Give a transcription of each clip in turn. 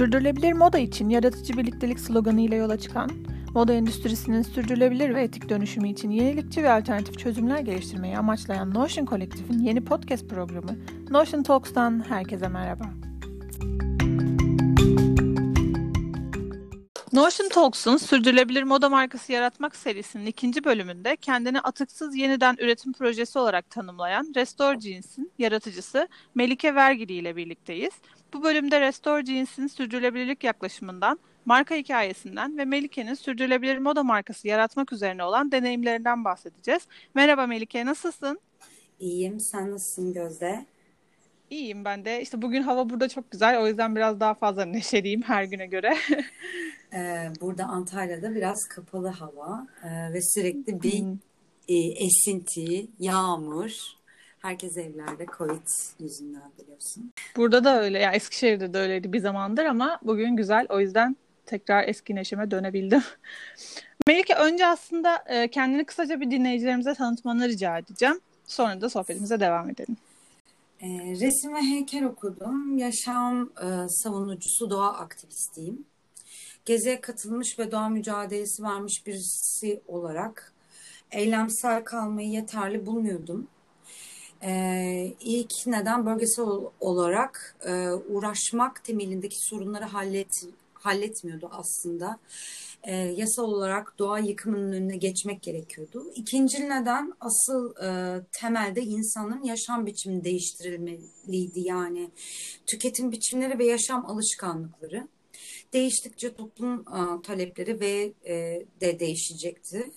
Sürdürülebilir moda için yaratıcı birliktelik sloganı ile yola çıkan, moda endüstrisinin sürdürülebilir ve etik dönüşümü için yenilikçi ve alternatif çözümler geliştirmeyi amaçlayan Notion Kolektif'in yeni podcast programı Notion Talks'tan herkese merhaba. Notion Talks'un sürdürülebilir moda markası yaratmak serisinin ikinci bölümünde kendini atıksız yeniden üretim projesi olarak tanımlayan Restore Jeans'in yaratıcısı Melike Vergili ile birlikteyiz. Bu bölümde Restore Jeans'in sürdürülebilirlik yaklaşımından, marka hikayesinden ve Melike'nin sürdürülebilir moda markası yaratmak üzerine olan deneyimlerinden bahsedeceğiz. Merhaba Melike, nasılsın? İyiyim, sen nasılsın Gözde? İyiyim ben de. İşte bugün hava burada çok güzel. O yüzden biraz daha fazla neşeliyim her güne göre. ee, burada Antalya'da biraz kapalı hava ee, ve sürekli bir hmm. e, esinti, yağmur. Herkes evlerde Covid yüzünden biliyorsun. Burada da öyle. Yani Eskişehir'de de öyleydi bir zamandır ama bugün güzel. O yüzden tekrar eski neşeme dönebildim. Melike önce aslında e, kendini kısaca bir dinleyicilerimize tanıtmanı rica edeceğim. Sonra da sohbetimize devam edelim. E, resim ve heykel okudum. Yaşam e, savunucusu, doğa aktivistiyim. Geziye katılmış ve doğa mücadelesi vermiş birisi olarak eylemsel kalmayı yeterli bulmuyordum. Ee, ilk neden bölgesel olarak e, uğraşmak temelindeki sorunları hallet, halletmiyordu aslında. E, yasal olarak doğa yıkımının önüne geçmek gerekiyordu. İkinci neden asıl e, temelde insanın yaşam biçimini değiştirilmeliydi. Yani tüketim biçimleri ve yaşam alışkanlıkları değiştikçe toplum e, talepleri ve e, de değişecekti.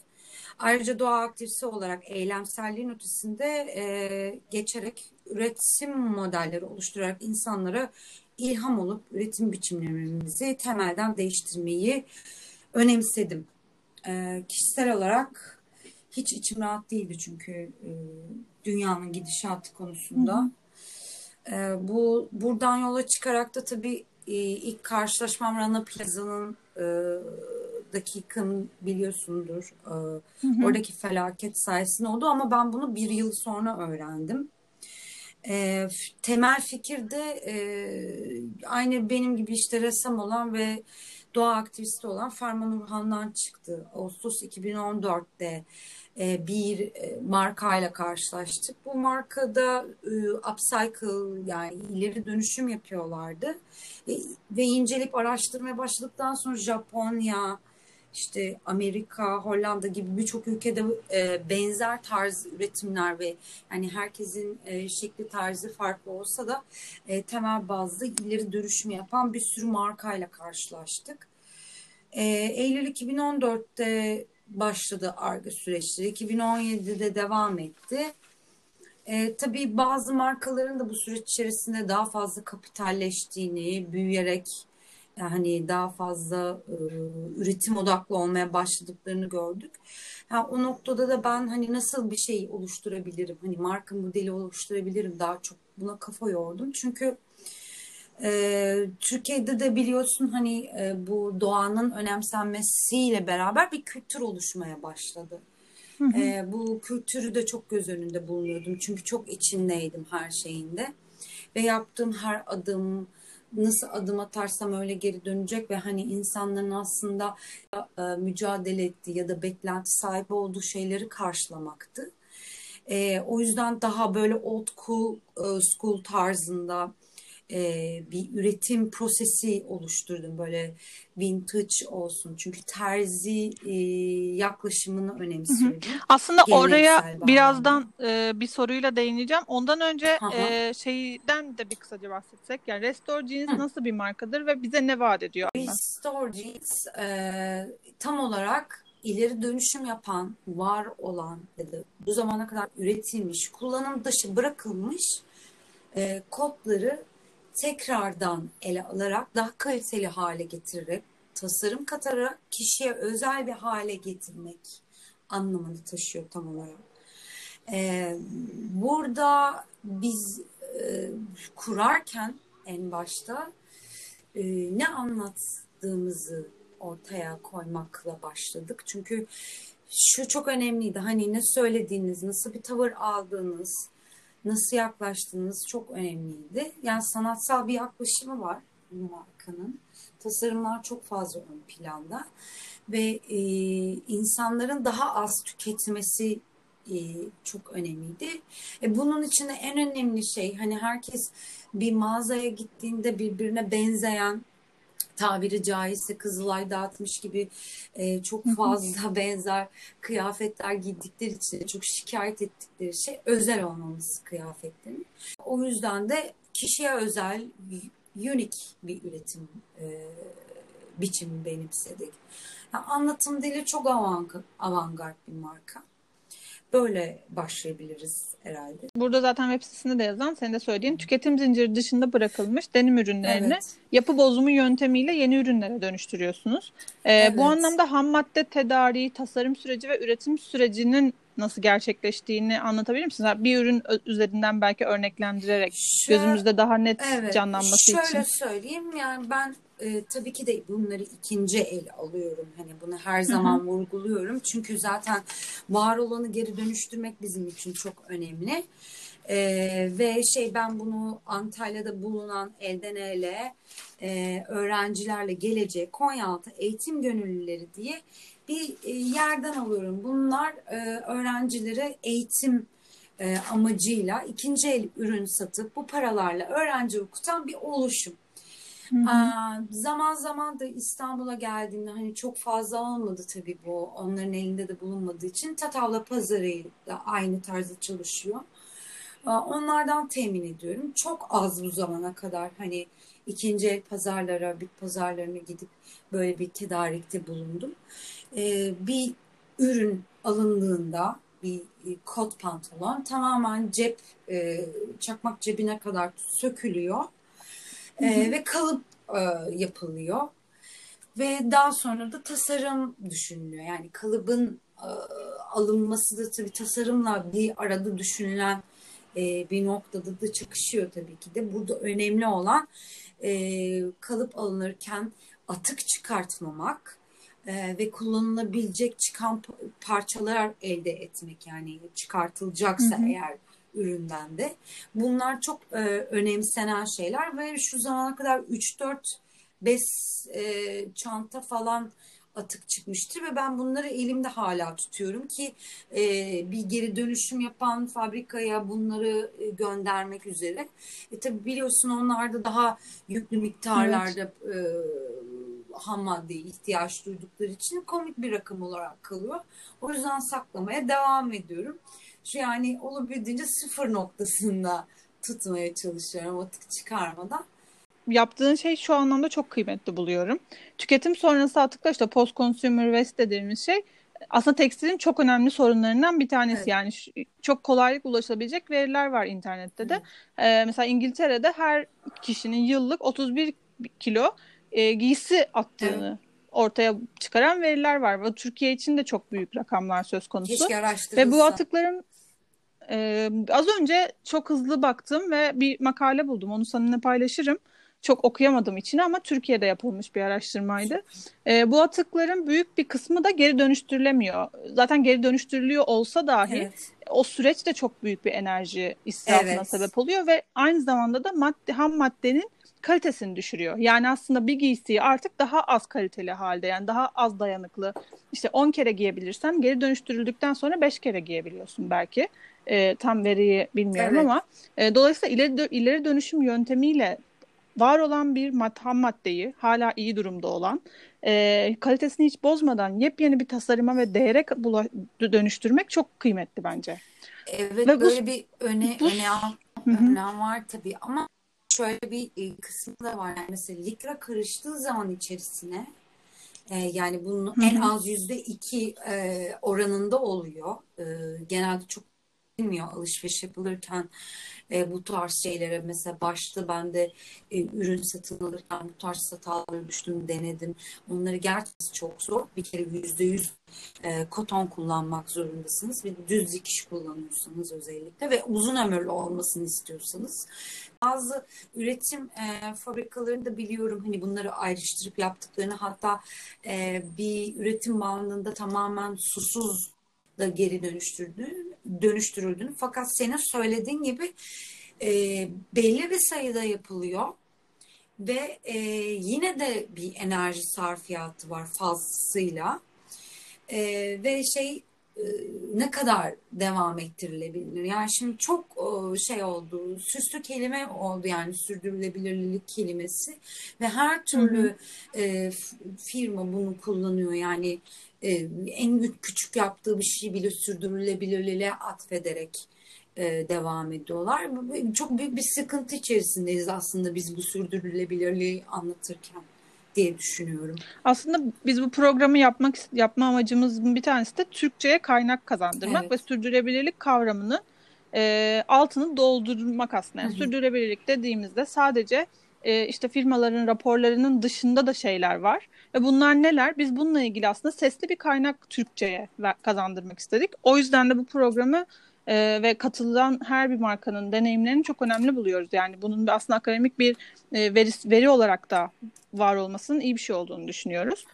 Ayrıca doğa aktivisti olarak eylemselliğin ötesinde e, geçerek üretim modelleri oluşturarak insanlara ilham olup üretim biçimlerimizi temelden değiştirmeyi önemsedim. E, kişisel olarak hiç içim rahat değildi çünkü e, dünyanın gidişatı konusunda. E, bu buradan yola çıkarak da tabii e, ilk karşılaşmam Rana Plaza'nın e, dakikam biliyorsundur. E, hı hı. Oradaki felaket sayesinde oldu ama ben bunu bir yıl sonra öğrendim. E, temel fikir de e, aynı benim gibi işte ressam olan ve doğa aktivisti olan Ferman Urhan'dan çıktı. Ağustos 2014'te e, bir e, markayla karşılaştık. Bu markada e, upcycle yani ileri dönüşüm yapıyorlardı. Ve inceleyip araştırmaya başladıktan sonra Japonya, işte Amerika, Hollanda gibi birçok ülkede benzer tarz üretimler ve yani herkesin şekli tarzı farklı olsa da temel bazda ileri dönüşüm yapan bir sürü markayla karşılaştık. Eylül 2014'te başladı arge süreçleri. 2017'de devam etti. E, tabii bazı markaların da bu süreç içerisinde daha fazla kapitalleştiğini, büyüyerek yani daha fazla e, üretim odaklı olmaya başladıklarını gördük. Yani o noktada da ben hani nasıl bir şey oluşturabilirim, hani marka modeli oluşturabilirim daha çok buna kafa yordum. Çünkü e, Türkiye'de de biliyorsun hani e, bu doğanın önemsenmesiyle beraber bir kültür oluşmaya başladı. Hı hı. E, bu kültürü de çok göz önünde bulunuyordum. Çünkü çok içindeydim her şeyinde. Ve yaptığım her adım nasıl adım atarsam öyle geri dönecek ve hani insanların aslında e, mücadele ettiği ya da beklenti sahibi olduğu şeyleri karşılamaktı. E, o yüzden daha böyle old school, e, school tarzında e, bir üretim prosesi oluşturdum böyle vintage olsun çünkü terzi e, yaklaşımını önemsiyorum. Aslında oraya bağlamda. birazdan e, bir soruyla değineceğim. Ondan önce e, şeyden de bir kısaca bahsetsek yani Restore Jeans hı. nasıl bir markadır ve bize ne vaat ediyor? Restore Jeans e, tam olarak ileri dönüşüm yapan, var olan ya da bu zamana kadar üretilmiş, kullanım dışı bırakılmış e, kodları tekrardan ele alarak daha kaliteli hale getirerek tasarım katarak kişiye özel bir hale getirmek anlamını taşıyor tam olarak. Ee, burada biz e, kurarken en başta e, ne anlattığımızı ortaya koymakla başladık. Çünkü şu çok önemliydi. Hani ne söylediğiniz, nasıl bir tavır aldığınız, nasıl yaklaştığınız çok önemliydi. Yani sanatsal bir yaklaşımı var bu markanın. Tasarımlar çok fazla ön planda ve e, insanların daha az tüketmesi e, çok önemliydi. E, bunun içinde en önemli şey hani herkes bir mağazaya gittiğinde birbirine benzeyen tabiri caizse Kızılay dağıtmış gibi e, çok fazla benzer kıyafetler giydikleri için çok şikayet ettikleri şey özel olmaması kıyafetlerin. O yüzden de kişiye özel unique bir üretim e, biçimi benimsedik. Yani anlatım dili çok avantgard bir marka böyle başlayabiliriz herhalde. Burada zaten web sitesinde de yazan senin de söylediğin tüketim zinciri dışında bırakılmış denim ürünlerini evet. yapı bozumu yöntemiyle yeni ürünlere dönüştürüyorsunuz. Ee, evet. Bu anlamda ham madde tedariği, tasarım süreci ve üretim sürecinin nasıl gerçekleştiğini anlatabilir misiniz? Bir ürün üzerinden belki örneklendirerek Şöyle, gözümüzde daha net evet, canlanması şöyle için. Şöyle söyleyeyim yani ben e, tabii ki de bunları ikinci el alıyorum. Hani bunu her zaman hı hı. vurguluyorum. Çünkü zaten var olanı geri dönüştürmek bizim için çok önemli. E, ve şey ben bunu Antalya'da bulunan elden ele e, öğrencilerle gelecek Konyaaltı eğitim gönüllüleri diye bir e, yerden alıyorum. Bunlar e, öğrencilere eğitim e, amacıyla ikinci el ürün satıp bu paralarla öğrenci okutan bir oluşum. Hı. zaman zaman da İstanbul'a geldiğimde hani çok fazla olmadı tabii bu. Onların elinde de bulunmadığı için Tatavla Pazarı da aynı tarzda çalışıyor. onlardan temin ediyorum. Çok az bu zamana kadar hani ikinci el pazarlara, bit pazarlarına gidip böyle bir tedarikte bulundum. bir ürün alındığında bir kot pantolon tamamen cep çakmak cebine kadar sökülüyor e, ve kalıp e, yapılıyor. Ve daha sonra da tasarım düşünülüyor. Yani kalıbın e, alınması da tabii tasarımla bir arada düşünülen e, bir noktada da çıkışıyor tabii ki de. Burada önemli olan e, kalıp alınırken atık çıkartmamak e, ve kullanılabilecek çıkan parçalar elde etmek yani çıkartılacaksa hı hı. eğer üründen de. Bunlar çok e, önemsenen şeyler ve şu zamana kadar 3-4 5 e, çanta falan atık çıkmıştır ve ben bunları elimde hala tutuyorum ki e, bir geri dönüşüm yapan fabrikaya bunları e, göndermek üzere. E, tabi biliyorsun onlarda daha yüklü miktarlarda evet. e, ham maddeye ihtiyaç duydukları için komik bir rakam olarak kalıyor. O yüzden saklamaya devam ediyorum yani olabildiğince sıfır noktasında tutmaya çalışıyorum atık çıkarmadan. Yaptığın şey şu anlamda çok kıymetli buluyorum. Tüketim sonrası atıklar işte post consumer waste dediğimiz şey aslında tekstilin çok önemli sorunlarından bir tanesi. Evet. Yani çok kolaylık ulaşabilecek veriler var internette de. Ee, mesela İngiltere'de her kişinin yıllık 31 kilo e, giysi attığını evet ortaya çıkaran veriler var. Ve Türkiye için de çok büyük rakamlar söz konusu. Ve bu atıkların ee, az önce çok hızlı baktım ve bir makale buldum. Onu seninle paylaşırım. Çok okuyamadığım için ama Türkiye'de yapılmış bir araştırmaydı. Ee, bu atıkların büyük bir kısmı da geri dönüştürülemiyor. Zaten geri dönüştürülüyor olsa dahi evet. o süreç de çok büyük bir enerji israfına evet. sebep oluyor ve aynı zamanda da madde, ham maddenin kalitesini düşürüyor. Yani aslında bir giysiyi artık daha az kaliteli halde yani daha az dayanıklı işte 10 kere giyebilirsem geri dönüştürüldükten sonra 5 kere giyebiliyorsun belki. E, tam veriyi bilmiyorum evet. ama e, dolayısıyla ileri, ileri dönüşüm yöntemiyle var olan bir mad ham maddeyi hala iyi durumda olan e, kalitesini hiç bozmadan yepyeni bir tasarıma ve değere dönüştürmek çok kıymetli bence. Evet ve böyle bu, bir öne, bu, önem, önem var tabii ama şöyle bir e, kısmı da var. Yani mesela likra karıştığı zaman içerisine e, yani bunun Hı-hı. en az yüzde iki e, oranında oluyor. E, genelde çok bilmiyor alışveriş yapılırken e, bu tarz şeylere mesela başta ben de e, ürün satın alırken bu tarz hatalara düştüm denedim. Onları gerçekten çok zor. Bir kere yüzde yüz e, koton kullanmak zorundasınız. Bir düz dikiş kullanıyorsanız özellikle ve uzun ömürlü olmasını istiyorsanız. Bazı üretim e, fabrikalarını da biliyorum hani bunları ayrıştırıp yaptıklarını hatta e, bir üretim bandında tamamen susuz da geri dönüştürdüğünü, dönüştürüldüğünü fakat senin söylediğin gibi e, belli bir sayıda yapılıyor ve e, yine de bir enerji sarfiyatı var fazlasıyla e, ve şey e, ne kadar devam ettirilebilir? Yani şimdi çok e, şey oldu, süslü kelime oldu yani sürdürülebilirlik kelimesi ve her türlü. E, firma bunu kullanıyor yani e, en küçük yaptığı bir şey bile sürdürülebilirliğe atfederek e, devam ediyorlar. Çok büyük bir sıkıntı içerisindeyiz aslında biz bu sürdürülebilirliği anlatırken diye düşünüyorum. Aslında biz bu programı yapmak yapma amacımızın bir tanesi de Türkçe'ye kaynak kazandırmak evet. ve sürdürülebilirlik kavramını e, altını doldurmak aslında. Yani sürdürülebilirlik dediğimizde sadece e, işte firmaların raporlarının dışında da şeyler var. Ve bunlar neler? Biz bununla ilgili aslında sesli bir kaynak Türkçe'ye kazandırmak istedik. O yüzden de bu programı e, ve katılan her bir markanın deneyimlerini çok önemli buluyoruz. Yani bunun aslında akademik bir e, veri, veri olarak da var olmasının iyi bir şey olduğunu düşünüyoruz.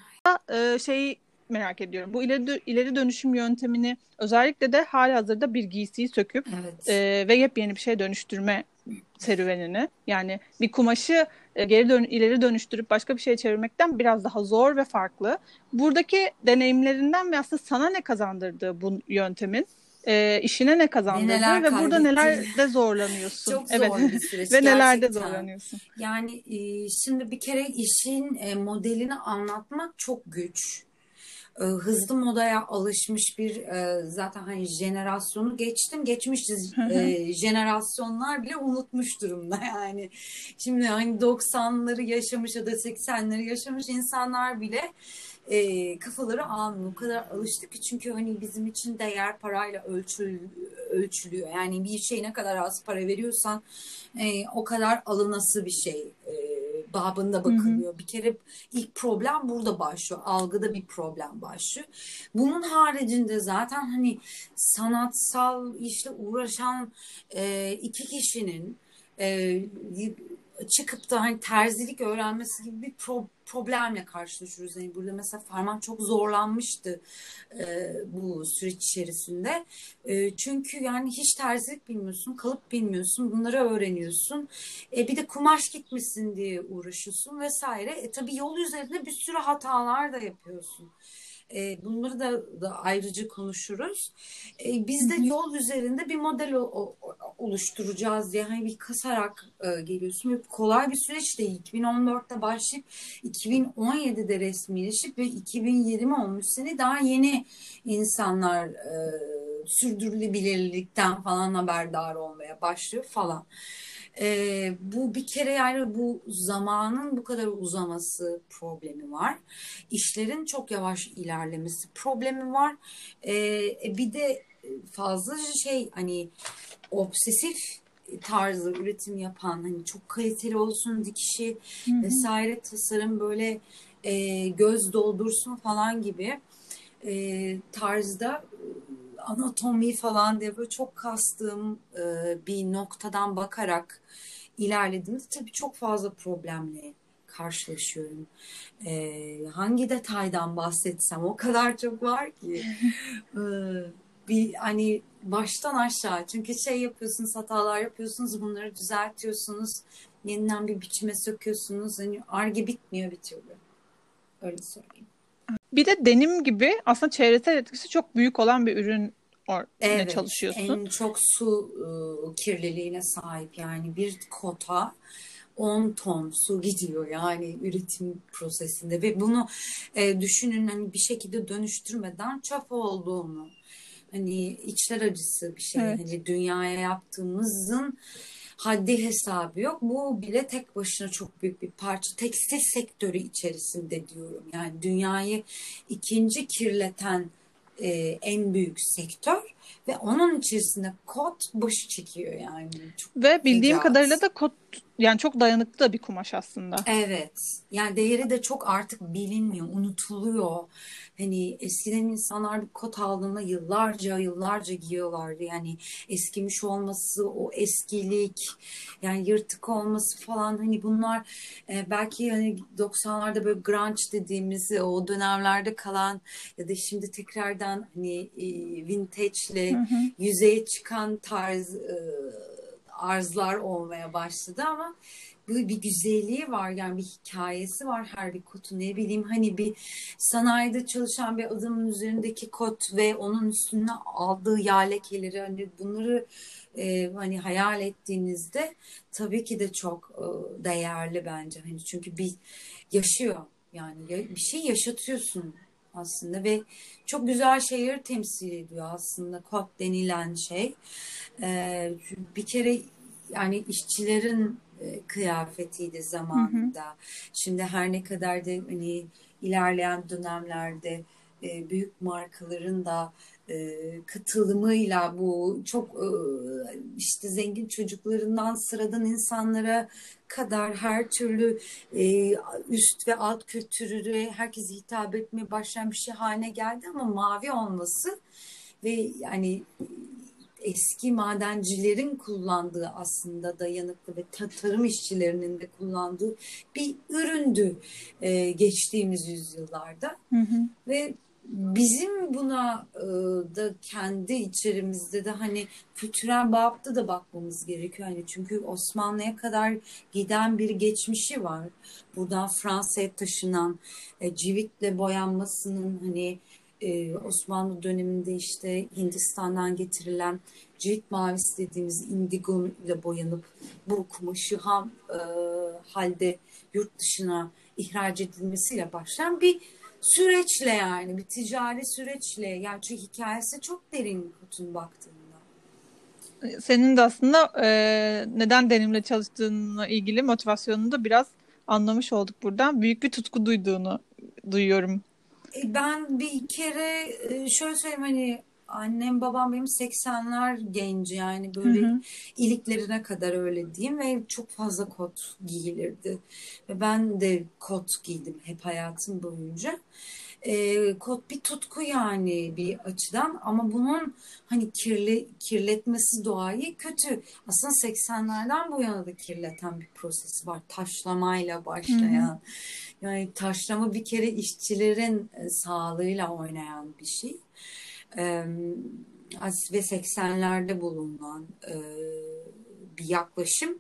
E, şeyi merak ediyorum. Bu ileri, ileri dönüşüm yöntemini özellikle de hali hazırda bir giysiyi söküp evet. e, ve yepyeni bir şey dönüştürme serüvenini yani bir kumaşı e, geri dön ileri dönüştürüp başka bir şey çevirmekten biraz daha zor ve farklı. Buradaki deneyimlerinden ve aslında sana ne kazandırdığı bu yöntemin e, işine ne kazandırdı ve burada nelerde zorlanıyorsun. Çok zor evet. bir süreç. ve nelerde zorlanıyorsun. Yani e, şimdi bir kere işin e, modelini anlatmak çok güç hızlı modaya alışmış bir e, zaten hani jenerasyonu geçtim geçmişiz e, jenerasyonlar bile unutmuş durumda yani şimdi hani 90'ları yaşamış ya da 80'leri yaşamış insanlar bile e, kafaları almıyor. O kadar alıştık ki çünkü hani bizim için değer parayla ölçül, ölçülüyor. Yani bir şey ne kadar az para veriyorsan e, o kadar alınası bir şey e, babında bakılıyor. Hı hı. Bir kere ilk problem burada başlıyor. Algıda bir problem başlıyor. Bunun haricinde zaten hani sanatsal işle uğraşan e, iki kişinin e, çıkıp da hani terzilik öğrenmesi gibi bir pro, problemle karşılaşıyoruz. Yani burada mesela Farman çok zorlanmıştı e, bu süreç içerisinde. E, çünkü yani hiç terzilik bilmiyorsun, kalıp bilmiyorsun, bunları öğreniyorsun. E, bir de kumaş gitmesin diye uğraşıyorsun vesaire. E, tabii yol üzerinde bir sürü hatalar da yapıyorsun. E, bunları da, da ayrıca konuşuruz. E, biz de yol üzerinde bir model o, o, oluşturacağız diye hani bir kasarak e, geliyorsun. Ve kolay bir süreç değil. 2014'te başlayıp 2017'de resmileşip ve 2020 olmuş sene daha yeni insanlar e, sürdürülebilirlikten falan haberdar olmaya başlıyor falan. E, bu bir kere yani bu zamanın bu kadar uzaması problemi var. İşlerin çok yavaş ilerlemesi problemi var. E, bir de fazla şey hani obsesif tarzı üretim yapan hani çok kaliteli olsun dikişi Hı-hı. vesaire tasarım böyle e, göz doldursun falan gibi e, tarzda anatomi falan diye böyle çok kastığım e, bir noktadan bakarak ilerlediğimde tabii çok fazla problemle karşılaşıyorum. E, hangi detaydan bahsetsem o kadar çok var ki. e, bir hani baştan aşağı çünkü şey yapıyorsunuz hatalar yapıyorsunuz bunları düzeltiyorsunuz yeniden bir biçime söküyorsunuz hani arge bitmiyor bir türlü öyle söyleyeyim. Bir de denim gibi aslında çevresel etkisi çok büyük olan bir ürün evet, çalışıyorsun. En çok su ıı, kirliliğine sahip yani bir kota 10 ton su gidiyor yani üretim prosesinde ve bunu e, düşünün hani bir şekilde dönüştürmeden çöp olduğunu hani içler acısı bir şey evet. hani dünyaya yaptığımızın haddi hesabı yok. Bu bile tek başına çok büyük bir parça. Tekstil sektörü içerisinde diyorum. Yani dünyayı ikinci kirleten e, en büyük sektör ve onun içerisinde kot başı çekiyor yani. Çok ve bildiğim icat. kadarıyla da kot yani çok dayanıklı da bir kumaş aslında. Evet. Yani değeri de çok artık bilinmiyor, unutuluyor. Hani eskiden insanlar bir kot aldığında yıllarca yıllarca giyiyorlardı. Yani eskimiş olması, o eskilik, yani yırtık olması falan hani bunlar e, belki hani 90'larda böyle grunge dediğimiz o dönemlerde kalan ya da şimdi tekrardan hani e, vintage'le yüzeye çıkan tarz e, arzlar olmaya başladı ama böyle bir güzelliği var. Yani bir hikayesi var her bir kotu ne bileyim hani bir sanayide çalışan bir adamın üzerindeki kot ve onun üstüne aldığı yağ lekeleri hani bunları e, hani hayal ettiğinizde tabii ki de çok e, değerli bence. Hani çünkü bir yaşıyor. Yani bir şey yaşatıyorsun aslında ve çok güzel şeyleri temsil ediyor aslında kot denilen şey. E, bir kere yani işçilerin kıyafetiydi zamanında. Hı hı. Şimdi her ne kadar da hani ilerleyen dönemlerde e, büyük markaların da e, katılımıyla bu çok e, işte zengin çocuklarından sıradan insanlara kadar her türlü e, üst ve alt kültürü herkese hitap etmeye başlayan bir şey haline geldi ama mavi olması ve yani eski madencilerin kullandığı aslında dayanıklı ve tarım işçilerinin de kullandığı bir üründü e, geçtiğimiz yüzyıllarda. Hı hı. Ve bizim buna e, da kendi içerimizde de hani kültürel bağıpta da bakmamız gerekiyor. Hani çünkü Osmanlı'ya kadar giden bir geçmişi var. Buradan Fransa'ya taşınan e, civitle boyanmasının hani e, Osmanlı döneminde işte Hindistan'dan getirilen cilt mavisi dediğimiz indigo ile boyanıp bu kumaşı ham e, halde yurt dışına ihraç edilmesiyle başlayan bir süreçle yani bir ticari süreçle yani çünkü hikayesi çok derin Kut'un baktığında. Senin de aslında e, neden denimle çalıştığınla ilgili motivasyonunu da biraz anlamış olduk buradan. Büyük bir tutku duyduğunu duyuyorum. E, ben bir kere e, şöyle söyleyeyim hani annem babam benim 80'ler genci yani böyle hı hı. iliklerine kadar öyle diyeyim ve çok fazla kot giyilirdi. Ve ben de kot giydim hep hayatım boyunca. E, kot bir tutku yani bir açıdan ama bunun hani kirli kirletmesi doğayı kötü. Aslında 80'lerden bu yana da kirleten bir prosesi var. Taşlamayla başlayan. Hı hı. Yani taşlama bir kere işçilerin e, sağlığıyla oynayan bir şey e, ve 80'lerde bulunan e, bir yaklaşım.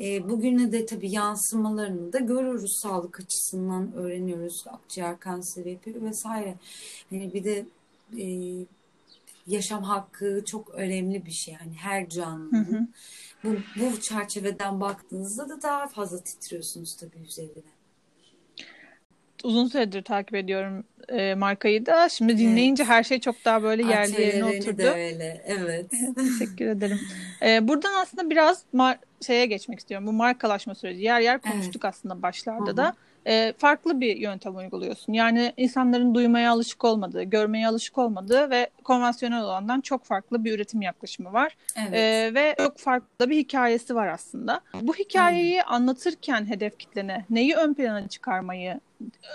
E, bugüne de tabii yansımalarını da görüyoruz sağlık açısından öğreniyoruz. Akciğer kanseri yapıyor vesaire. Hani bir de e, yaşam hakkı çok önemli bir şey. Yani her canlının bu, bu çerçeveden baktığınızda da daha fazla titriyorsunuz tabii üzerine uzun süredir takip ediyorum e, markayı da. Şimdi dinleyince evet. her şey çok daha böyle yerli yerine oturdu. de öyle. Evet. Teşekkür ederim. E, buradan aslında biraz mar- şeye geçmek istiyorum. Bu markalaşma süreci. Yer yer konuştuk evet. aslında başlarda Hı-hı. da e, farklı bir yöntem uyguluyorsun. Yani insanların duymaya alışık olmadığı, görmeye alışık olmadığı ve konvansiyonel olandan çok farklı bir üretim yaklaşımı var. Evet. E, ve çok farklı bir hikayesi var aslında. Bu hikayeyi Aynen. anlatırken hedef kitlene neyi ön plana çıkarmayı e,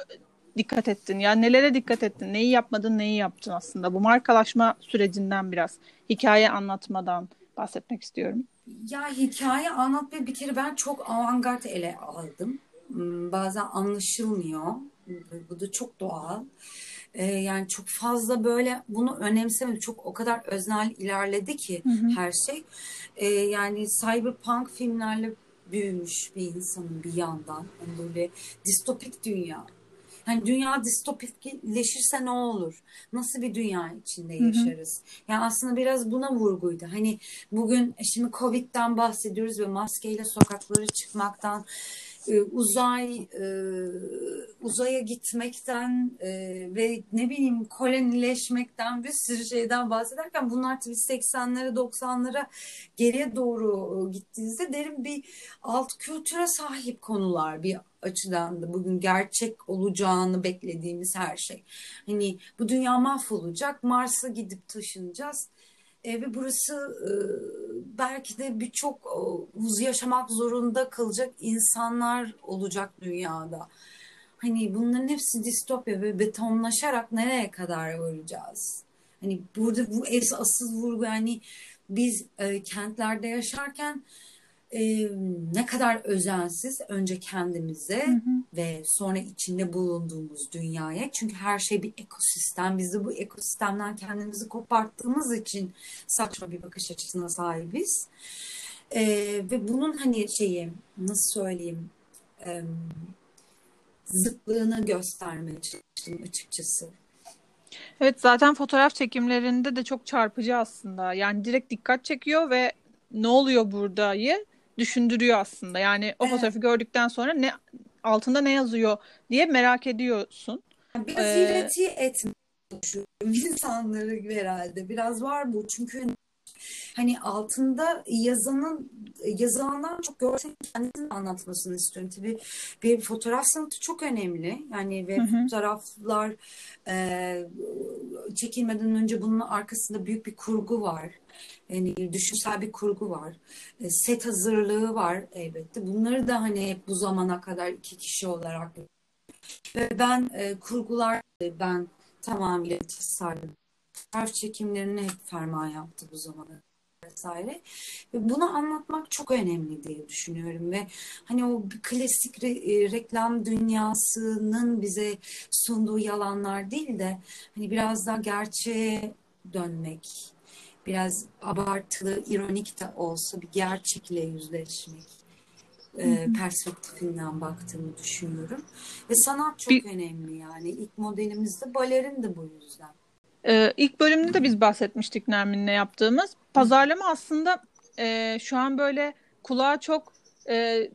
dikkat ettin? Yani nelere dikkat ettin? Neyi yapmadın, neyi yaptın aslında? Bu markalaşma sürecinden biraz hikaye anlatmadan bahsetmek istiyorum. Ya hikaye anlatmayı bir kere ben çok avantgard ele aldım. Hmm, bazen anlaşılmıyor. Bu da çok doğal. Ee, yani çok fazla böyle bunu önemsemedim. Çok o kadar öznel ilerledi ki hı hı. her şey. Ee, yani cyberpunk filmlerle büyümüş bir insanın bir yandan. Yani böyle distopik dünya. Hani dünya distopikleşirse ne olur? Nasıl bir dünya içinde yaşarız? Hı hı. Yani aslında biraz buna vurguydu. Hani bugün şimdi Covid'den bahsediyoruz ve maskeyle sokaklara çıkmaktan e, uzay e, uzaya gitmekten e, ve ne bileyim kolonileşmekten bir sürü şeyden bahsederken bunlar tabii 80'lere 90'lara geriye doğru gittiğinizde derin bir alt kültüre sahip konular bir açıdan da bugün gerçek olacağını beklediğimiz her şey. Hani bu dünya mahvolacak, Mars'a gidip taşınacağız e, ve burası e, belki de birçok uz yaşamak zorunda kalacak insanlar olacak dünyada. Hani bunların hepsi distopya ve betonlaşarak nereye kadar varacağız? Hani burada bu asıl vurgu yani biz e, kentlerde yaşarken e, ne kadar özensiz önce kendimize hı hı. ve sonra içinde bulunduğumuz dünyaya. Çünkü her şey bir ekosistem. Biz de bu ekosistemden kendimizi koparttığımız için saçma bir bakış açısına sahibiz. E, ve bunun hani şeyi nasıl söyleyeyim e, zıtlığını göstermeye çalıştım açıkçası. Evet zaten fotoğraf çekimlerinde de çok çarpıcı aslında. Yani direkt dikkat çekiyor ve ne oluyor buradayı düşündürüyor aslında. Yani o Evet. fotoğrafı gördükten sonra ne altında ne yazıyor diye merak ediyorsun. Biraz Ee, etmeye çalışıyorum insanları herhalde. Biraz var bu. Çünkü hani altında yazanın yazandan çok görsel kendisini anlatmasını istiyorum. Tabii bir fotoğraf sanatı çok önemli. Yani ve Hı hı. fotoğraflar e, çekilmeden önce bunun arkasında büyük bir kurgu var. Yani düşünsel bir kurgu var. E, set hazırlığı var elbette. Bunları da hani hep bu zamana kadar iki kişi olarak ve ben e, kurgular ben tamamıyla tasarladım. Fotoğraf çekimlerini hep ferman yaptı bu zamana vesaire. Ve bunu anlatmak çok önemli diye düşünüyorum ve hani o klasik re- e, reklam dünyasının bize sunduğu yalanlar değil de hani biraz daha gerçeğe dönmek, biraz abartılı, ironik de olsa bir gerçekle yüzleşmek e, perspektifinden baktığımı düşünüyorum. Ve sanat çok Bir, önemli yani. İlk modelimiz de balerin de bu yüzden. e, ilk bölümde de biz bahsetmiştik Nermin'le yaptığımız. Pazarlama aslında e, şu an böyle kulağa çok e,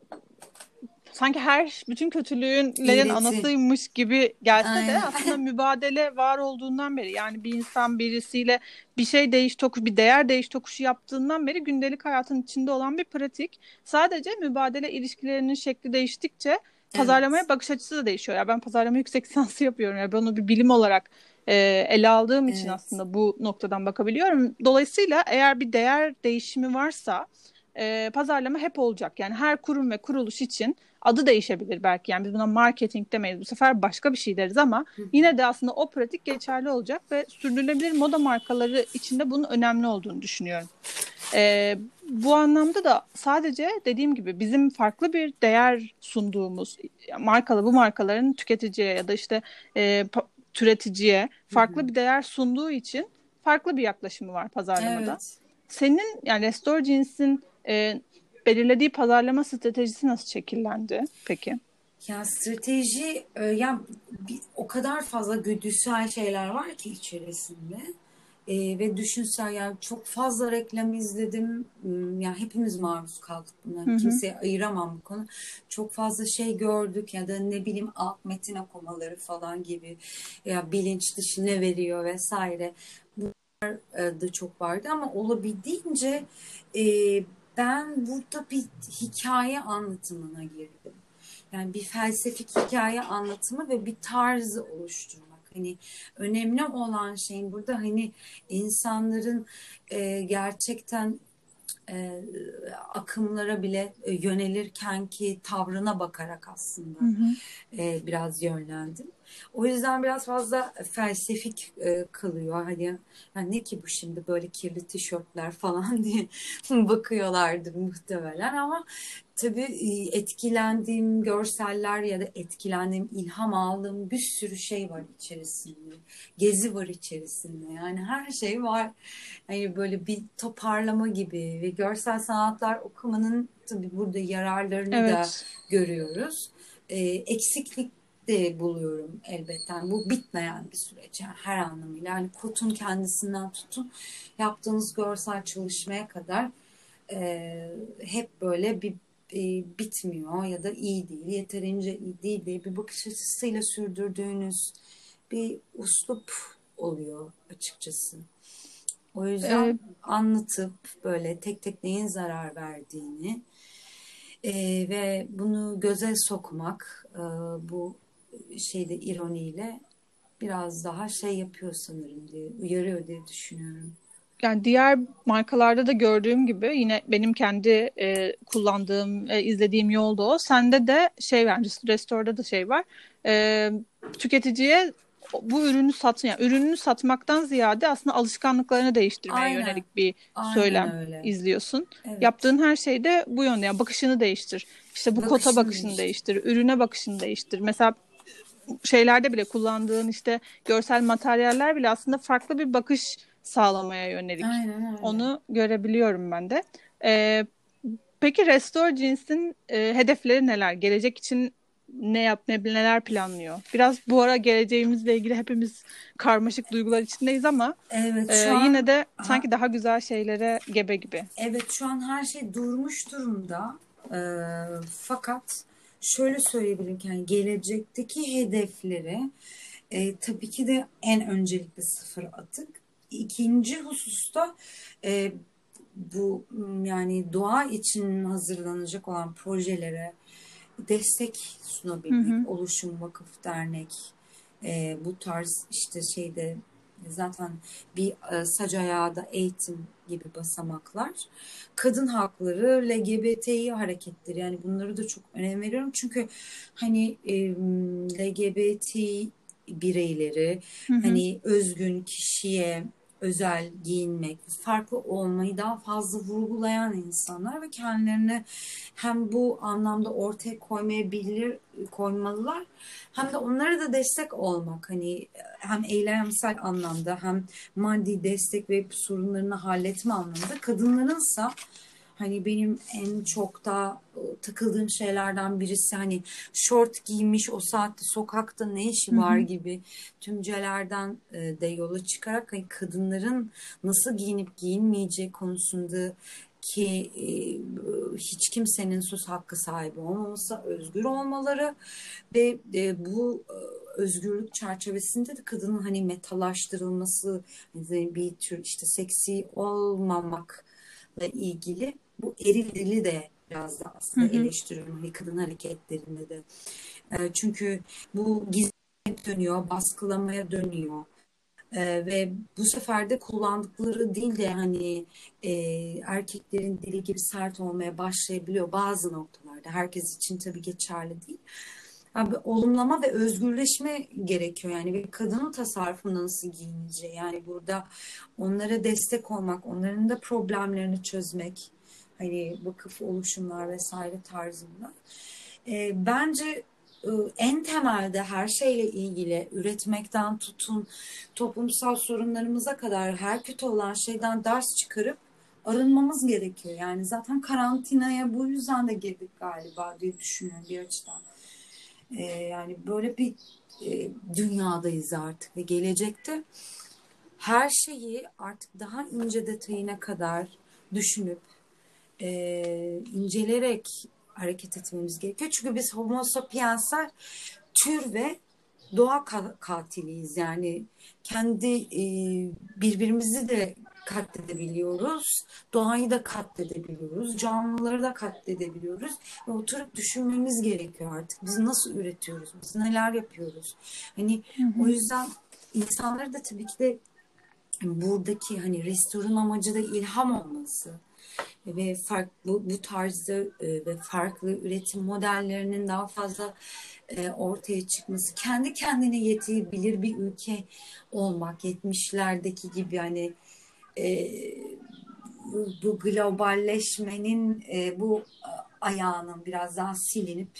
sanki her bütün kötülüğün İğreti. anasıymış gibi gelse de Aynen. aslında mübadele var olduğundan beri yani bir insan birisiyle bir şey değiş tokuş bir değer değiş tokuşu yaptığından beri gündelik hayatın içinde olan bir pratik. Sadece mübadele ilişkilerinin şekli değiştikçe Evet. pazarlamaya bakış açısı da değişiyor. Ya ben pazarlama yüksek lisansı yapıyorum. Ya ben onu bir bilim olarak e, ele aldığım için Evet. aslında bu noktadan bakabiliyorum. Dolayısıyla eğer bir değer değişimi varsa e, pazarlama hep olacak. Yani her kurum ve kuruluş için adı değişebilir belki. Yani biz buna marketing demeyiz. Bu sefer başka bir şey deriz ama yine de aslında o pratik geçerli olacak ve sürdürülebilir moda markaları içinde bunun önemli olduğunu düşünüyorum. E, bu anlamda da sadece dediğim gibi bizim farklı bir değer sunduğumuz markalı bu markaların tüketiciye ya da işte e, türeticiye farklı bir değer sunduğu için farklı bir yaklaşımı var pazarlamada. Evet. Senin yani Restore Jeans'in e, belirlediği pazarlama stratejisi nasıl şekillendi peki? Ya strateji e, ya bir, o kadar fazla güdüsel şeyler var ki içerisinde. E, ve düşünsel yani çok fazla reklam izledim. Hmm, Yani hepimiz maruz kaldık buna. Hı hı. Kimseye ayıramam bu konu. Çok fazla şey gördük ya da ne bileyim alt metin okumaları falan gibi ya bilinç dışı ne veriyor vesaire. Bunlar e, da çok vardı ama olabildiğince e, ben burada bir hikaye anlatımına girdim. Yani bir felsefik hikaye anlatımı ve bir tarzı oluşturmak. Hani önemli olan şeyin burada hani insanların e, gerçekten e, akımlara bile e, yönelirken ki tavrına bakarak aslında Hı hı. e, biraz yönlendim. O yüzden biraz fazla felsefik e, kalıyor. Hani yani ne ki bu şimdi böyle kirli tişörtler falan diye bakıyorlardır muhtemelen ama tabii e, etkilendiğim görseller ya da etkilendiğim, ilham aldığım bir sürü şey var içerisinde. Gezi var içerisinde. Yani her şey var. Hani böyle bir toparlama gibi ve görsel sanatlar okumanın tabii burada yararlarını da Evet. görüyoruz. E, eksiklik de buluyorum elbette. Yani bu bitmeyen bir süreç yani her anlamıyla. Yani kotun kendisinden tutun yaptığınız görsel çalışmaya kadar e, hep böyle bir e, bitmiyor ya da iyi değil, yeterince iyi değil diye bir bakış açısıyla sürdürdüğünüz bir uslup oluyor açıkçası. O yüzden Ee, anlatıp böyle tek tek neyin zarar verdiğini e, ve bunu göze sokmak e, bu şeyde ironiyle biraz daha şey yapıyor sanırım diye uyarıyor diye düşünüyorum. Yani diğer markalarda da gördüğüm gibi yine benim kendi e, kullandığım, e, izlediğim yolda o. Sende de şey var, Restore'da da şey var. E, tüketiciye bu ürünü satın, yani ürününü satmaktan ziyade aslında alışkanlıklarını değiştirmeye Aynen. yönelik bir Aynen söylem öyle. izliyorsun. Evet. Yaptığın her şey de bu yönde. Yani bakışını değiştir. İşte bu kota Bakışını bakışını değiştir. Ürüne bakışını değiştir. Mesela şeylerde bile kullandığın işte görsel materyaller bile aslında farklı bir bakış sağlamaya yönelik. Aynen öyle. Onu görebiliyorum ben de. Ee, Peki Restore Jeans'in e, hedefleri neler? Gelecek için ne yap ne neler planlıyor? Biraz bu ara geleceğimizle ilgili hepimiz karmaşık duygular içindeyiz ama Evet e, şu an yine de aha, sanki daha güzel şeylere gebe gibi. evet şu an her şey durmuş durumda. Ee, fakat şöyle söyleyebilirim ki yani gelecekteki hedefleri e, tabii ki de en öncelikli sıfır atık. İkinci hususta e, bu yani doğa için hazırlanacak olan projelere destek Hı sunabilmek, hı. oluşum, vakıf, dernek, e, bu tarz işte şeyde zaten bir e, sac ayağı da eğitim gibi basamaklar. Kadın hakları, LGBTİ hareketleri yani bunları da çok önem veriyorum. Çünkü hani e, LGBT bireyleri Hı hı. hani özgün kişiye özel giyinmek, farklı olmayı daha fazla vurgulayan insanlar ve kendilerini hem bu anlamda ortaya koymayabilir, koymalılar hem de onlara da destek olmak. Hani hem eylemsel anlamda hem maddi destek ve sorunlarını halletme anlamında kadınlarınsa hani benim en çok da e, takıldığım şeylerden birisi hani şort giymiş o saatte sokakta ne işi var gibi tümcelerden e, de yola çıkarak hani kadınların nasıl giyinip giyinmeyeceği konusunda ki e, hiç kimsenin söz hakkı sahibi olmaması, özgür olmaları ve e, bu e, özgürlük çerçevesinde de kadının hani metalaştırılması, hani bir tür işte seksi olmamakla ilgili bu eril dili de biraz da aslında hı. eleştiriyorum hani kadın hareketlerinde de. E, çünkü bu gizlilik dönüyor, baskılamaya dönüyor. Ee, ve bu sefer de kullandıkları dil de hani e, erkeklerin dili gibi sert olmaya başlayabiliyor bazı noktalarda. Herkes için tabii geçerli değil. Abi, olumlama ve özgürleşme gerekiyor yani ve kadının tasarrufunda nasıl giyineceği yani burada onlara destek olmak, onların da problemlerini çözmek hani vakıf oluşumlar vesaire tarzında. Ee, bence e, en temelde her şeyle ilgili üretmekten tutun toplumsal sorunlarımıza kadar her kötü olan şeyden ders çıkarıp arınmamız gerekiyor. Yani zaten karantinaya bu yüzden de girdik galiba diye düşünüyorum bir açıdan. Ee, yani böyle bir e, dünyadayız artık ve gelecekte her şeyi artık daha ince detayına kadar düşünüp e, incelerek hareket etmemiz gerekiyor. Çünkü biz Homo sapiensler tür ve doğa ka- katiliyiz. Yani kendi e, birbirimizi de katledebiliyoruz. Doğayı da katledebiliyoruz. Canlıları da katledebiliyoruz. Ve oturup düşünmemiz gerekiyor artık. Biz nasıl üretiyoruz? Biz neler yapıyoruz? Hani Hı o yüzden insanları da tabii ki de buradaki hani restoran amacı da ilham olması ve farklı bu tarzda e, ve farklı üretim modellerinin daha fazla e, ortaya çıkması, kendi kendine yetebilir bir ülke olmak, 70'lerdeki gibi hani e, bu, bu globalleşmenin e, bu ayağının biraz daha silinip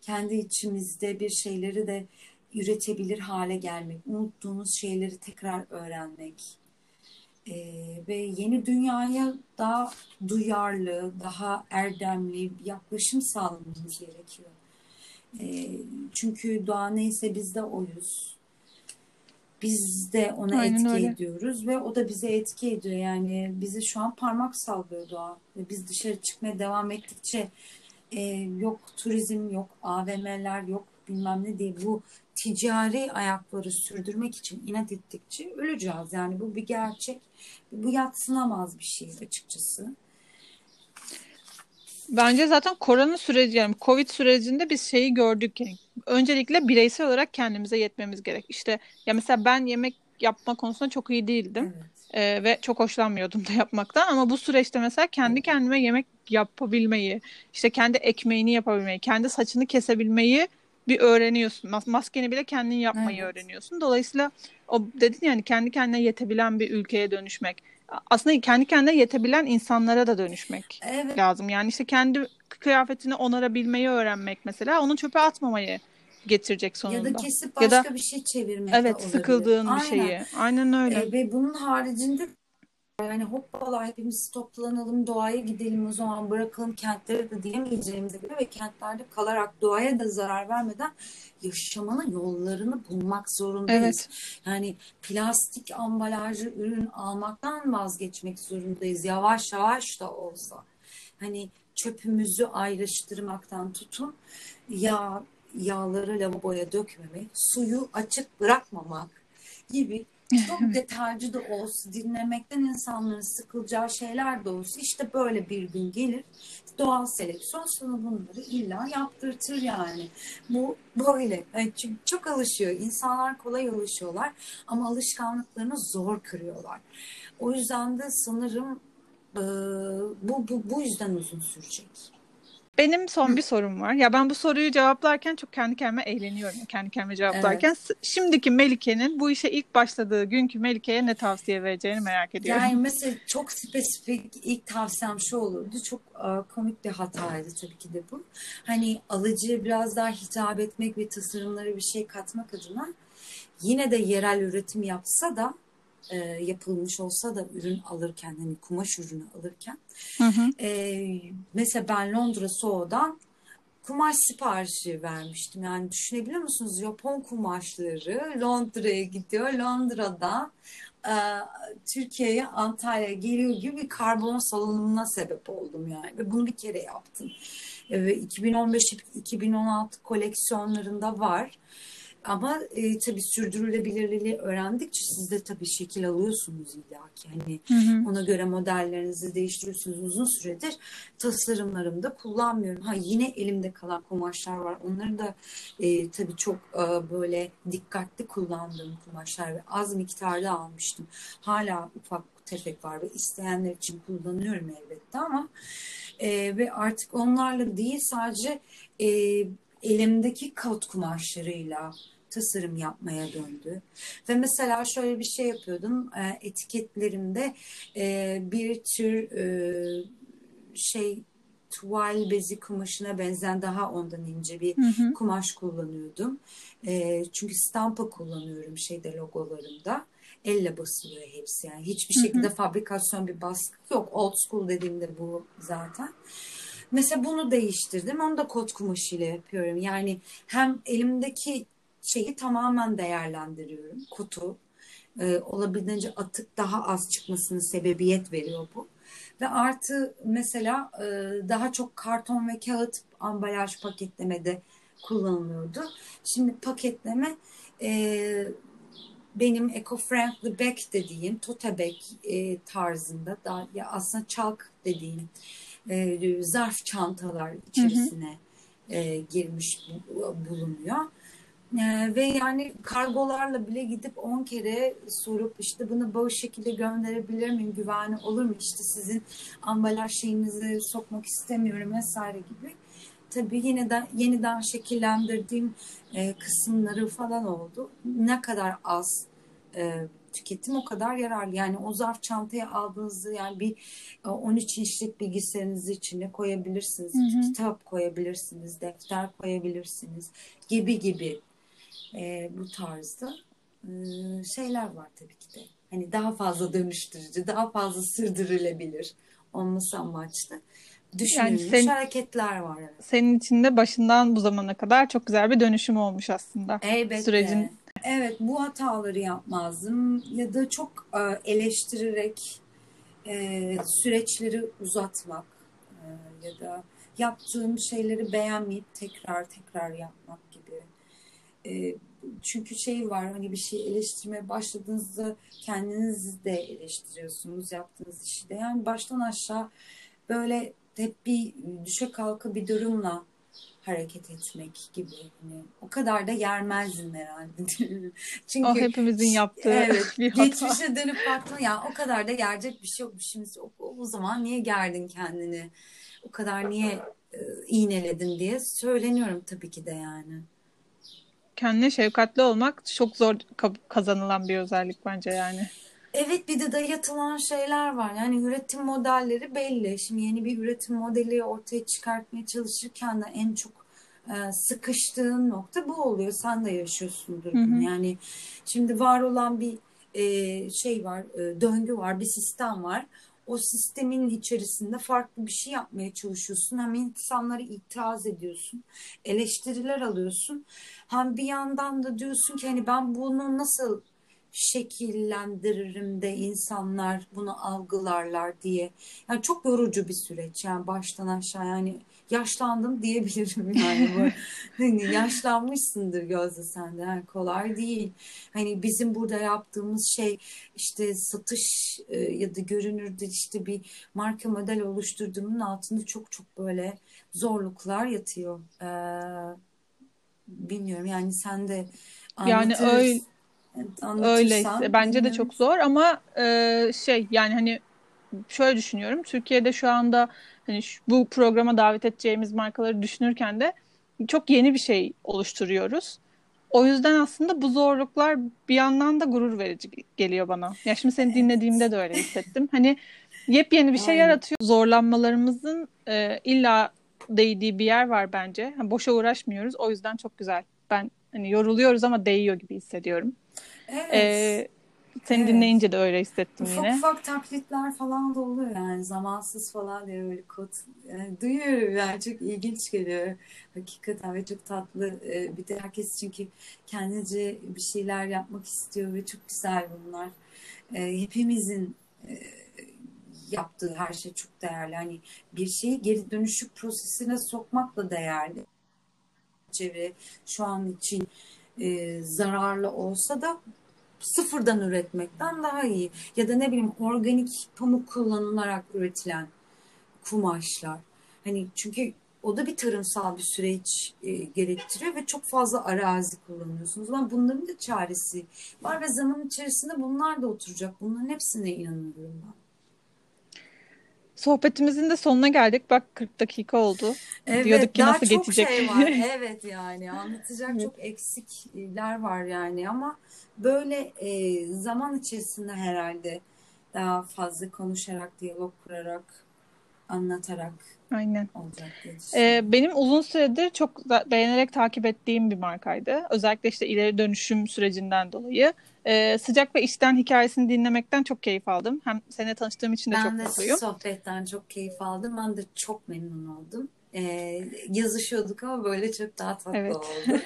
kendi içimizde bir şeyleri de üretebilir hale gelmek, unuttuğumuz şeyleri tekrar öğrenmek e, ve yeni dünyaya daha duyarlı, daha erdemli bir yaklaşım sağlamamız gerekiyor. E, çünkü doğa neyse biz de oyuz. Biz de ona Aynen etki öyle. ediyoruz ve o da bize etki ediyor. Yani bize şu an parmak sallıyor doğa. Ve biz dışarı çıkmaya devam ettikçe e, yok turizm, yok AVM'ler, yok bilmem ne diye bu ticari ayakları sürdürmek için inat ettikçe öleceğiz. Yani bu bir gerçek. Bu yadsınamaz bir şey açıkçası. Bence zaten korona süreci yani Covid sürecinde biz şeyi gördük yani öncelikle bireysel olarak kendimize yetmemiz gerek. İşte ya mesela ben yemek yapma konusunda çok iyi değildim. Evet. Ee, ve çok hoşlanmıyordum da yapmaktan ama bu süreçte mesela kendi kendime yemek yapabilmeyi, işte kendi ekmeğini yapabilmeyi, kendi saçını kesebilmeyi bir öğreniyorsun. Mas- maskeni bile kendin yapmayı Evet. öğreniyorsun. Dolayısıyla o dedin yani kendi kendine yetebilen bir ülkeye dönüşmek. Aslında kendi kendine yetebilen insanlara da dönüşmek Evet. lazım. Yani işte kendi kıyafetini onarabilmeyi öğrenmek mesela onu çöpe atmamayı getirecek Ya da sonunda. kesip Ya da başka bir şey çevirmek evet olabilir. sıkıldığın bir Aynen. şeyi. Aynen öyle. E, ve bunun haricinde Yani hoppala hepimiz toplanalım doğaya gidelim o zaman bırakalım kentleri de diyemeyeceğimize göre ve kentlerde kalarak doğaya da zarar vermeden yaşamanın yollarını bulmak zorundayız. Evet. Yani plastik ambalajlı ürün almaktan vazgeçmek zorundayız. Yavaş yavaş da olsa. Hani çöpümüzü ayrıştırmaktan tutun yağ, yağları lavaboya dökmemek, suyu açık bırakmamak gibi çok detaycı da olsa dinlemekten insanların sıkılacağı şeyler de olsa işte böyle bir gün gelir doğal seleksiyon sana bunları illa yaptırtır yani. Bu böyle. Yani çünkü çok alışıyor. İnsanlar kolay alışıyorlar ama alışkanlıklarını zor kırıyorlar. O yüzden de sanırım e, bu, bu, bu yüzden uzun sürecek. Benim son bir sorum var. Ya ben bu soruyu cevaplarken çok kendi kendime eğleniyorum. Kendi kendime cevaplarken. Evet. Şimdiki Melike'nin bu işe ilk başladığı günkü Melike'ye ne tavsiye vereceğini merak ediyorum. Yani mesela çok spesifik ilk tavsiyem şu olurdu. Çok e, komik bir hataydı tabii ki de bu. Hani alıcıya biraz daha hitap etmek ve tasarımlara bir şey katmak adına yine de yerel üretim yapsa da e, yapılmış olsa da ürün alırken hani kumaş ürünü alırken Hı hı. e, mesela ben Londra Soğu'dan kumaş siparişi vermiştim. Yani düşünebiliyor musunuz? Japon kumaşları Londra'ya gidiyor. Londra'dan e, Türkiye'ye Antalya'ya geliyor gibi bir karbon salınımına sebep oldum yani. Ve bunu bir kere yaptım. E, ve 2015-2016 koleksiyonlarında var. Ama e, tabii sürdürülebilirliği öğrendikçe siz de tabii şekil alıyorsunuz illa ki. Hani Hı hı. ona göre modellerinizi değiştiriyorsunuz uzun süredir. Tasarımlarımda kullanmıyorum. Ha yine elimde kalan kumaşlar var. Onları da e, tabii çok e, böyle dikkatli kullandığım kumaşlar ve az miktarda almıştım. Hala ufak tefek var ve isteyenler için kullanıyorum elbette ama e, ve artık onlarla değil sadece e, elimdeki kot kumaşlarıyla tasarım yapmaya döndü. Ve mesela şöyle bir şey yapıyordum. E, etiketlerimde e, bir tür e, şey tuval bezi kumaşına benzeyen daha ondan ince bir Hı hı. kumaş kullanıyordum. E, çünkü stampa kullanıyorum şeyde logolarımda. Elle basılıyor hepsi yani. Hiçbir Hı hı. şekilde fabrikasyon bir baskı yok. Old school dediğimde bu zaten. Mesela bunu değiştirdim. Onu da kot kumaşıyla yapıyorum. Yani hem elimdeki şeyi tamamen değerlendiriyorum. Kutu. Ee, olabildiğince atık daha az çıkmasını sebebiyet veriyor bu. Ve artı mesela e, daha çok karton ve kağıt ambalaj paketlemede kullanılıyordu. Şimdi paketleme e, benim eco-friendly bag dediğim tote bag e, tarzında da ya aslında çalk dediğim e, zarf çantalar içerisine e, girmiş bu- bulunuyor. E, ve yani kargolarla bile gidip 10 kere sorup işte bunu bu şekilde gönderebilir miyim, güvenli olur mu, işte sizin ambalaj şeyinizi sokmak istemiyorum vesaire gibi. Tabii yeniden yeniden şekillendirdiğim e, kısımları falan oldu. Ne kadar az e, tüketim o kadar yararlı. Yani o zarf çantaya aldığınızda yani bir e, 13 inçlik bilgisayarınızı içine koyabilirsiniz. Hı hı. Kitap koyabilirsiniz, defter koyabilirsiniz gibi gibi e, bu tarzda e, şeyler var tabii ki de. Hani daha fazla dönüştürücü, daha fazla sürdürülebilir olması amaçlı düşünülmüş sen- hareketler var. Evet. Senin için de başından bu zamana kadar çok güzel bir dönüşüm olmuş aslında. Elbette. Sürecin. Evet bu hataları yapmazdım ya da çok e, eleştirerek e, süreçleri uzatmak e, ya da yaptığım şeyleri beğenmeyip tekrar tekrar yapmak gibi. Çünkü şey var hani bir şey eleştirmeye başladığınızda kendinizi de eleştiriyorsunuz yaptığınız işi de. Yani baştan aşağı böyle hep bir düşe kalka bir durumla hareket etmek gibi. Hani o kadar da yermezdim herhalde. Çünkü O hepimizin yaptığı evet, bir hata. geçmişe dönüp baktım ya o kadar da gerecek bir şey yok. Şimdi o, o zaman niye gerdin kendini? O kadar niye e, iğneledin diye söyleniyorum tabii ki de yani. Kendine şefkatli olmak çok zor ka- kazanılan bir özellik bence yani. Evet bir de dayatılan şeyler var. Yani üretim modelleri belli. Şimdi yeni bir üretim modeli ortaya çıkartmaya çalışırken de en çok e, sıkıştığın nokta bu oluyor. Sen de yaşıyorsundur Hı hı. Yani şimdi var olan bir e, şey var, e, döngü var, bir sistem var. O sistemin içerisinde farklı bir şey yapmaya çalışıyorsun. Hem insanlara itiraz ediyorsun, eleştiriler alıyorsun. Hem bir yandan da diyorsun ki hani ben bunu nasıl şekillendiririm de insanlar bunu algılarlar diye. Yani çok yorucu bir süreç yani baştan aşağı yani yaşlandım diyebilirim yani bu. hani yaşlanmışsındır Gözde sen de yani kolay değil. Hani bizim burada yaptığımız şey işte satış e, ya da görünürde işte bir marka model oluşturduğumun altında çok çok böyle zorluklar yatıyor. Ee, bilmiyorum yani sen de yani öyle Öyle. Bence de çok zor ama e, şey yani hani şöyle düşünüyorum. Türkiye'de şu anda hani şu, bu programa davet edeceğimiz markaları düşünürken de çok yeni bir şey oluşturuyoruz. O yüzden aslında bu zorluklar bir yandan da gurur verici geliyor bana. Ya şimdi seni dinlediğimde de öyle hissettim. Hani yepyeni bir şey Aynen. yaratıyor. Zorlanmalarımızın e, illa değdiği bir yer var bence. Yani boşa uğraşmıyoruz. O yüzden çok güzel. Ben hani yoruluyoruz ama değiyor gibi hissediyorum. Evet. Ee, seni evet. dinleyince de öyle hissettim ufak yine. Ufak taklitler falan da oluyor yani. Zamansız falan diye böyle kod yani duyuyorum yani. Çok ilginç geliyor. Hakikaten ve çok tatlı. Ee, bir de herkes çünkü kendince bir şeyler yapmak istiyor ve çok güzel bunlar. Ee, hepimizin e, yaptığı her şey çok değerli. Hani bir şeyi geri dönüşük prosesine sokmak da değerli. Çevre şu an için e, zararlı olsa da sıfırdan üretmekten daha iyi. Ya da ne bileyim organik pamuk kullanılarak üretilen kumaşlar. Hani çünkü o da bir tarımsal bir süreç e, gerektiriyor ve çok fazla arazi kullanıyorsunuz. Ama bunların da çaresi var ve zaman içerisinde bunlar da oturacak. Bunların hepsine inanıyorum ben. Sohbetimizin de sonuna geldik. Bak 40 dakika oldu. Evet, Diyorduk ki nasıl çok geçecek. Şey var. Evet yani anlatacak çok eksikler var yani ama böyle e, zaman içerisinde herhalde daha fazla konuşarak, diyalog kurarak, anlatarak Aynen. olacak ee, benim uzun süredir çok beğenerek takip ettiğim bir markaydı. Özellikle işte ileri dönüşüm sürecinden dolayı. Ee, sıcak ve işten hikayesini dinlemekten çok keyif aldım. Hem seninle tanıştığım için de ben çok de mutluyum. Ben de sohbetten çok keyif aldım. Ben de çok memnun oldum. Ee, yazışıyorduk ama böyle çok daha tatlı evet. oldu.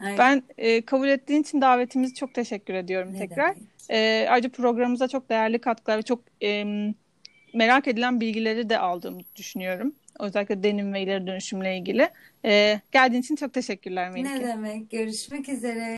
Aynen. Ben e, kabul ettiğin için davetimizi çok teşekkür ediyorum ne tekrar. E, ayrıca programımıza çok değerli katkılar ve çok e, merak edilen bilgileri de aldığımı düşünüyorum. Özellikle denim ve ileri dönüşümle ilgili. E, geldiğin için çok teşekkürler Melike. Ne demek. Görüşmek üzere.